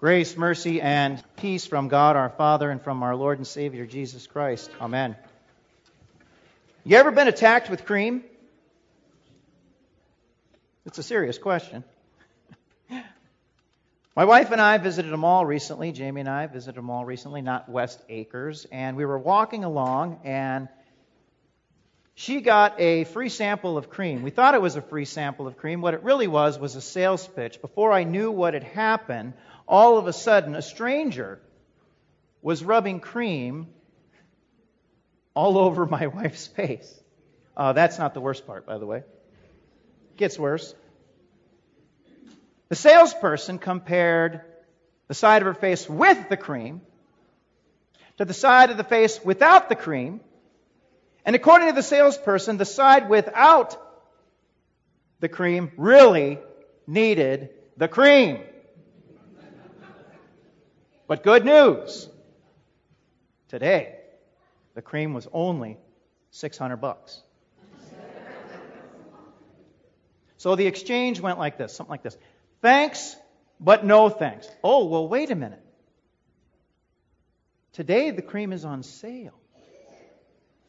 Grace, mercy, and peace from God our Father and from our Lord and Savior Jesus Christ. Amen. You ever been attacked with cream? It's a serious question. My wife and I visited a mall recently. Jamie and I visited a mall recently, not West Acres. And we were walking along, and she got a free sample of cream. We thought it was a free sample of cream. What it really was was a sales pitch. Before I knew what had happened, all of a sudden, a stranger was rubbing cream all over my wife's face. Uh, that's not the worst part, by the way. It Gets worse. The salesperson compared the side of her face with the cream to the side of the face without the cream. And according to the salesperson, the side without the cream really needed the cream. But good news. Today, the cream was only 600 bucks. So the exchange went like this, something like this. Thanks, but no thanks. Oh, well, wait a minute. Today the cream is on sale.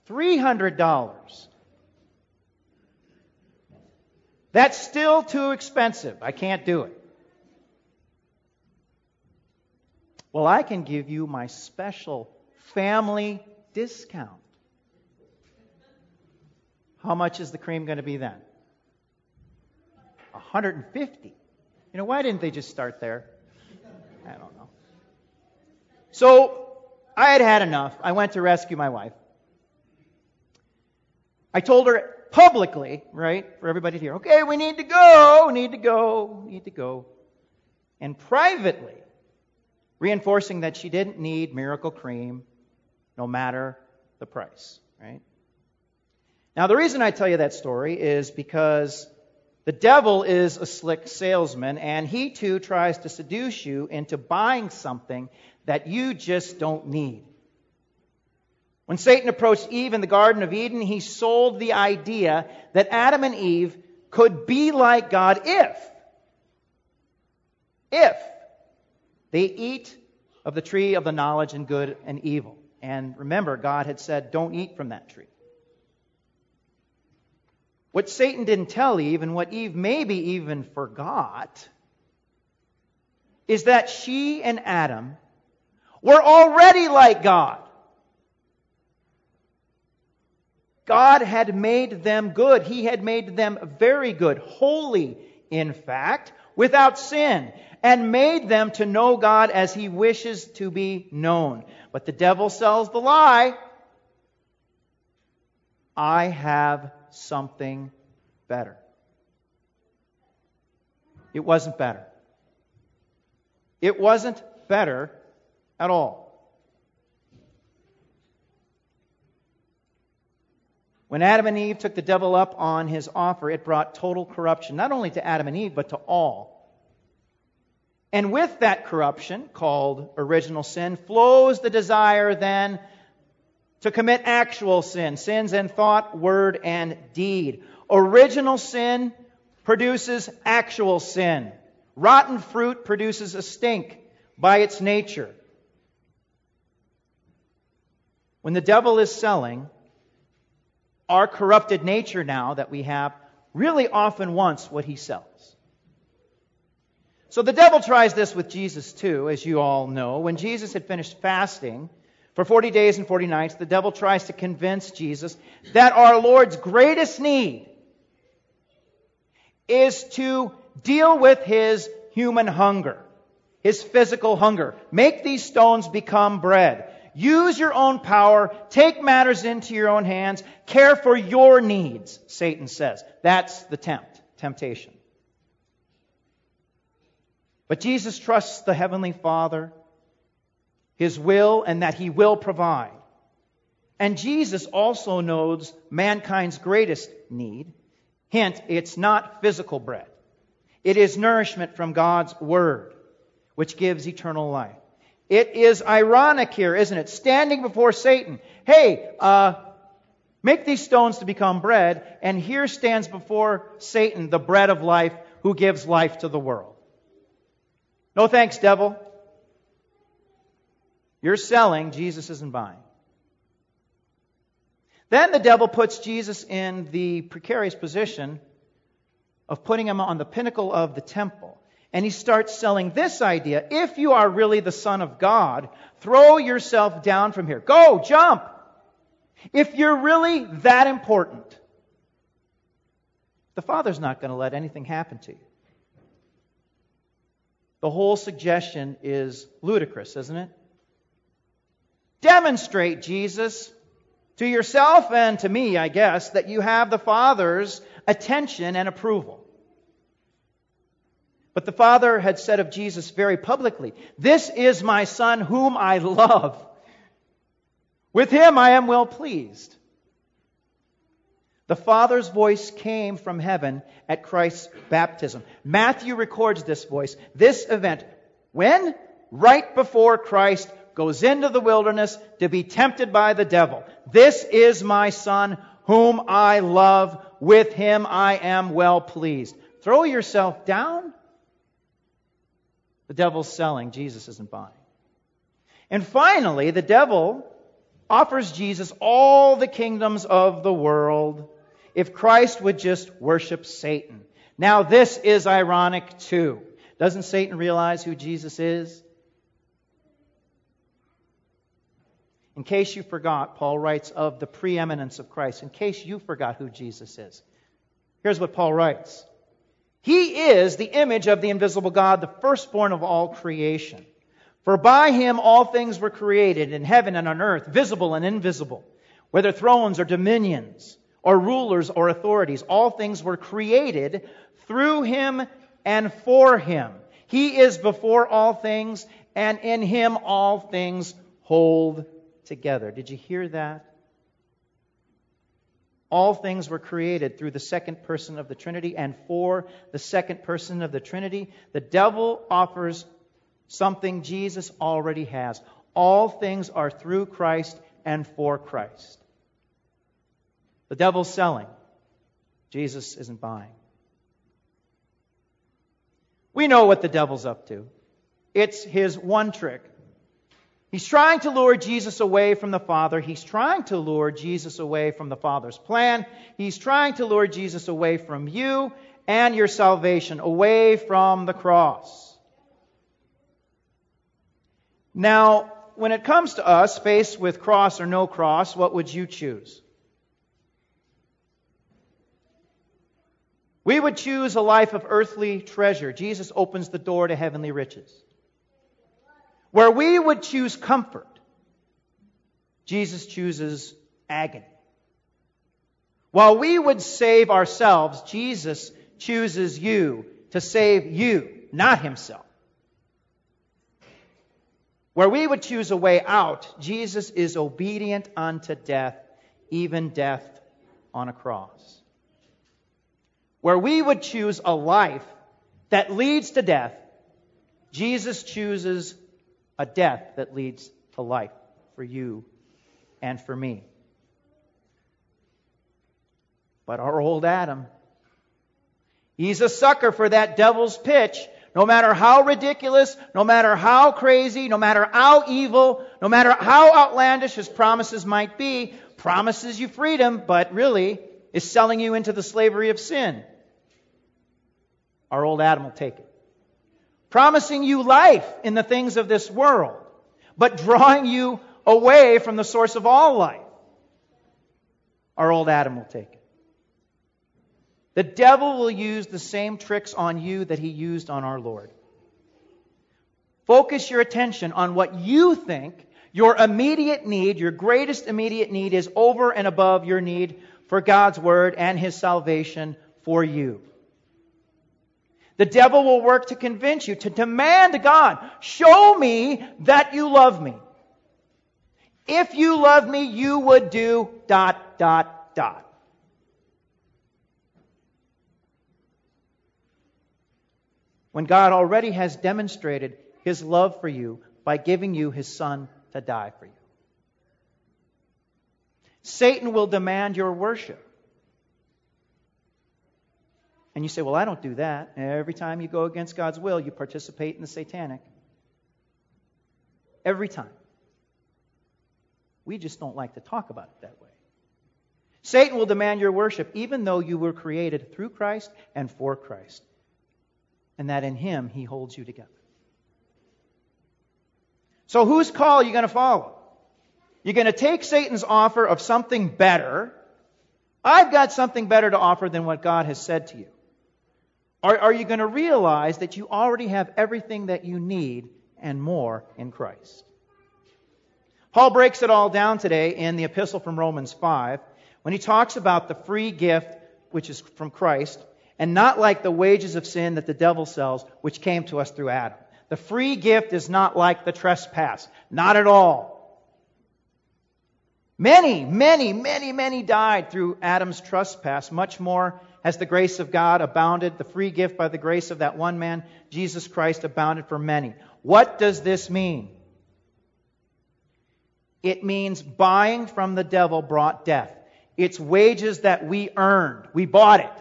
$300. That's still too expensive. I can't do it. Well, I can give you my special family discount. How much is the cream going to be then? 150. You know, why didn't they just start there? I don't know. So, I had had enough. I went to rescue my wife. I told her publicly, right, for everybody to hear, okay, we need to go, need to go, need to go. And privately, reinforcing that she didn't need miracle cream no matter the price, right? Now, the reason I tell you that story is because the devil is a slick salesman, and he too tries to seduce you into buying something that you just don't need. When Satan approached Eve in the Garden of Eden, he sold the idea that Adam and Eve could be like God if, if they eat of the tree of the knowledge and good and evil. And remember, God had said, don't eat from that tree. What Satan didn't tell Eve, and what Eve maybe even forgot, is that she and Adam were already like God. God had made them good. He had made them very good, holy, in fact, without sin and made them to know God as he wishes to be known. But the devil sells the lie. I have something better. It wasn't better. It wasn't better at all. When Adam and Eve took the devil up on his offer, it brought total corruption, not only to Adam and Eve, but to all and with that corruption, called original sin, flows the desire then to commit actual sin, sins in thought, word, and deed. Original sin produces actual sin. Rotten fruit produces a stink by its nature. When the devil is selling, our corrupted nature now that we have really often wants what he sells. So the devil tries this with Jesus too, as you all know. When Jesus had finished fasting for 40 days and 40 nights, the devil tries to convince Jesus that our Lord's greatest need is to deal with his human hunger, his physical hunger. Make these stones become bread. Use your own power. Take matters into your own hands. Care for your needs, Satan says. That's the tempt, temptation. But Jesus trusts the Heavenly Father, His will, and that He will provide. And Jesus also knows mankind's greatest need. Hint, it's not physical bread. It is nourishment from God's Word, which gives eternal life. It is ironic here, isn't it? Standing before Satan. Hey, uh, make these stones to become bread. And here stands before Satan, the bread of life, who gives life to the world. No thanks, devil. You're selling, Jesus isn't buying. Then the devil puts Jesus in the precarious position of putting him on the pinnacle of the temple. And he starts selling this idea if you are really the Son of God, throw yourself down from here. Go, jump. If you're really that important, the Father's not going to let anything happen to you. The whole suggestion is ludicrous, isn't it? Demonstrate, Jesus, to yourself and to me, I guess, that you have the Father's attention and approval. But the Father had said of Jesus very publicly, This is my Son whom I love. With him I am well pleased. The Father's voice came from heaven at Christ's baptism. Matthew records this voice, this event. When? Right before Christ goes into the wilderness to be tempted by the devil. This is my Son whom I love. With him I am well pleased. Throw yourself down. The devil's selling, Jesus isn't buying. And finally, the devil offers Jesus all the kingdoms of the world if Christ would just worship Satan. Now, this is ironic too. Doesn't Satan realize who Jesus is? In case you forgot, Paul writes of the preeminence of Christ. In case you forgot who Jesus is, here's what Paul writes He is the image of the invisible God, the firstborn of all creation. For by him all things were created in heaven and on earth, visible and invisible, whether thrones or dominions or rulers or authorities. All things were created through him and for him. He is before all things, and in him all things hold together. Did you hear that? All things were created through the second person of the Trinity and for the second person of the Trinity. The devil offers something Jesus already has. All things are through Christ and for Christ. The devil's selling. Jesus isn't buying. We know what the devil's up to. It's his one trick. He's trying to lure Jesus away from the Father. He's trying to lure Jesus away from the Father's plan. He's trying to lure Jesus away from you and your salvation, away from the cross. Now, when it comes to us, faced with cross or no cross, what would you choose? We would choose a life of earthly treasure. Jesus opens the door to heavenly riches. Where we would choose comfort, Jesus chooses agony. While we would save ourselves, Jesus chooses you to save you, not himself. Where we would choose a way out, Jesus is obedient unto death, even death on a cross where we would choose a life that leads to death, Jesus chooses a death that leads to life for you and for me. But our old Adam, he's a sucker for that devil's pitch. No matter how ridiculous, no matter how crazy, no matter how evil, no matter how outlandish his promises might be, promises you freedom, but really is selling you into the slavery of sin our old Adam will take it. Promising you life in the things of this world, but drawing you away from the source of all life. Our old Adam will take it. The devil will use the same tricks on you that he used on our Lord. Focus your attention on what you think your immediate need, your greatest immediate need, is over and above your need for God's Word and His salvation for you. The devil will work to convince you, to demand God, show me that you love me. If you love me, you would do dot, dot, dot. When God already has demonstrated his love for you by giving you his son to die for you. Satan will demand your worship. And you say, Well, I don't do that. Every time you go against God's will, you participate in the satanic. Every time. We just don't like to talk about it that way. Satan will demand your worship, even though you were created through Christ and for Christ, and that in him he holds you together. So, whose call are you going to follow? You're going to take Satan's offer of something better. I've got something better to offer than what God has said to you. Or are you going to realize that you already have everything that you need and more in Christ? Paul breaks it all down today in the epistle from Romans 5 when he talks about the free gift which is from Christ and not like the wages of sin that the devil sells, which came to us through Adam. The free gift is not like the trespass. Not at all. Many, many, many, many died through Adam's trespass. Much more has the grace of God abounded. The free gift by the grace of that one man, Jesus Christ, abounded for many. What does this mean? It means buying from the devil brought death. It's wages that we earned. We bought it.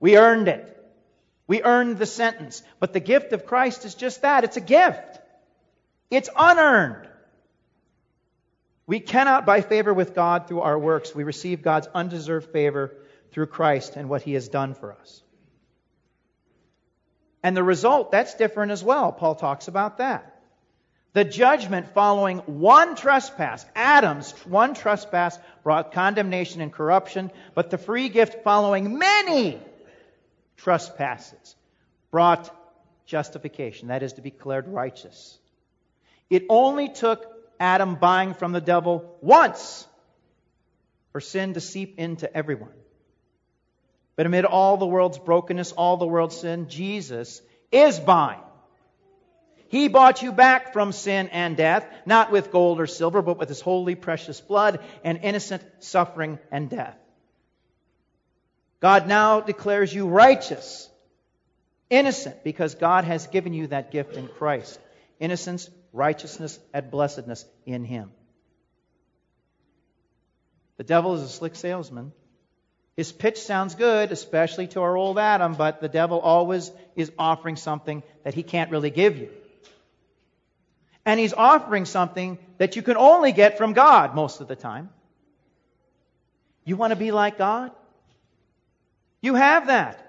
We earned it. We earned the sentence. But the gift of Christ is just that. It's a gift. It's unearned. We cannot, by favor with God through our works, we receive God's undeserved favor through Christ and what he has done for us. And the result, that's different as well. Paul talks about that. The judgment following one trespass, Adam's one trespass, brought condemnation and corruption, but the free gift following many trespasses brought justification, that is, to be declared righteous. It only took Adam buying from the devil once for sin to seep into everyone. But amid all the world's brokenness, all the world's sin, Jesus is buying. He bought you back from sin and death, not with gold or silver, but with his holy, precious blood and innocent suffering and death. God now declares you righteous, innocent, because God has given you that gift in Christ. Innocence righteousness, and blessedness in him. The devil is a slick salesman. His pitch sounds good, especially to our old Adam, but the devil always is offering something that he can't really give you. And he's offering something that you can only get from God most of the time. You want to be like God? You have that.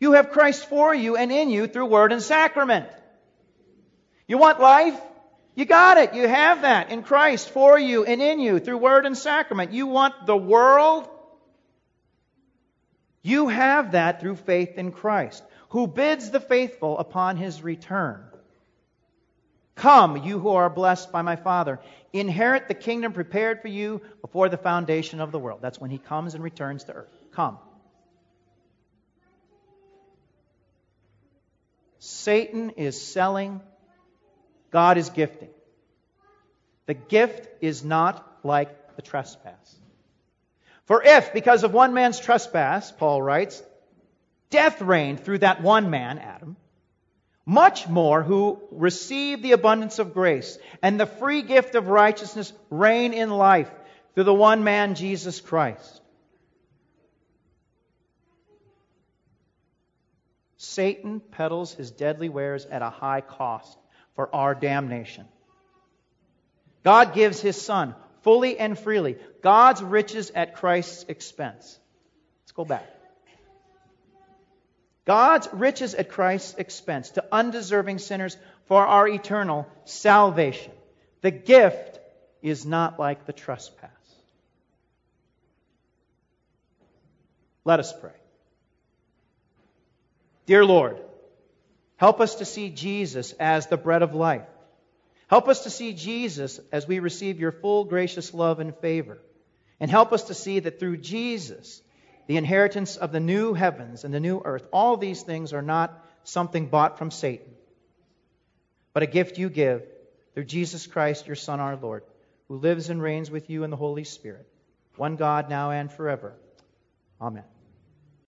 You have Christ for you and in you through word and sacrament. You want life? You got it. You have that in Christ for you and in you through word and sacrament. You want the world? You have that through faith in Christ, who bids the faithful upon his return. Come, you who are blessed by my Father, inherit the kingdom prepared for you before the foundation of the world. That's when he comes and returns to earth. Come. Satan is selling God is gifting. The gift is not like the trespass. For if, because of one man's trespass, Paul writes, death reigned through that one man, Adam, much more who receive the abundance of grace and the free gift of righteousness reign in life through the one man, Jesus Christ. Satan peddles his deadly wares at a high cost for our damnation. God gives his Son fully and freely, God's riches at Christ's expense. Let's go back. God's riches at Christ's expense to undeserving sinners for our eternal salvation. The gift is not like the trespass. Let us pray. Dear Lord, Help us to see Jesus as the bread of life. Help us to see Jesus as we receive your full gracious love and favor. And help us to see that through Jesus, the inheritance of the new heavens and the new earth, all these things are not something bought from Satan, but a gift you give through Jesus Christ, your Son, our Lord, who lives and reigns with you in the Holy Spirit, one God now and forever. Amen.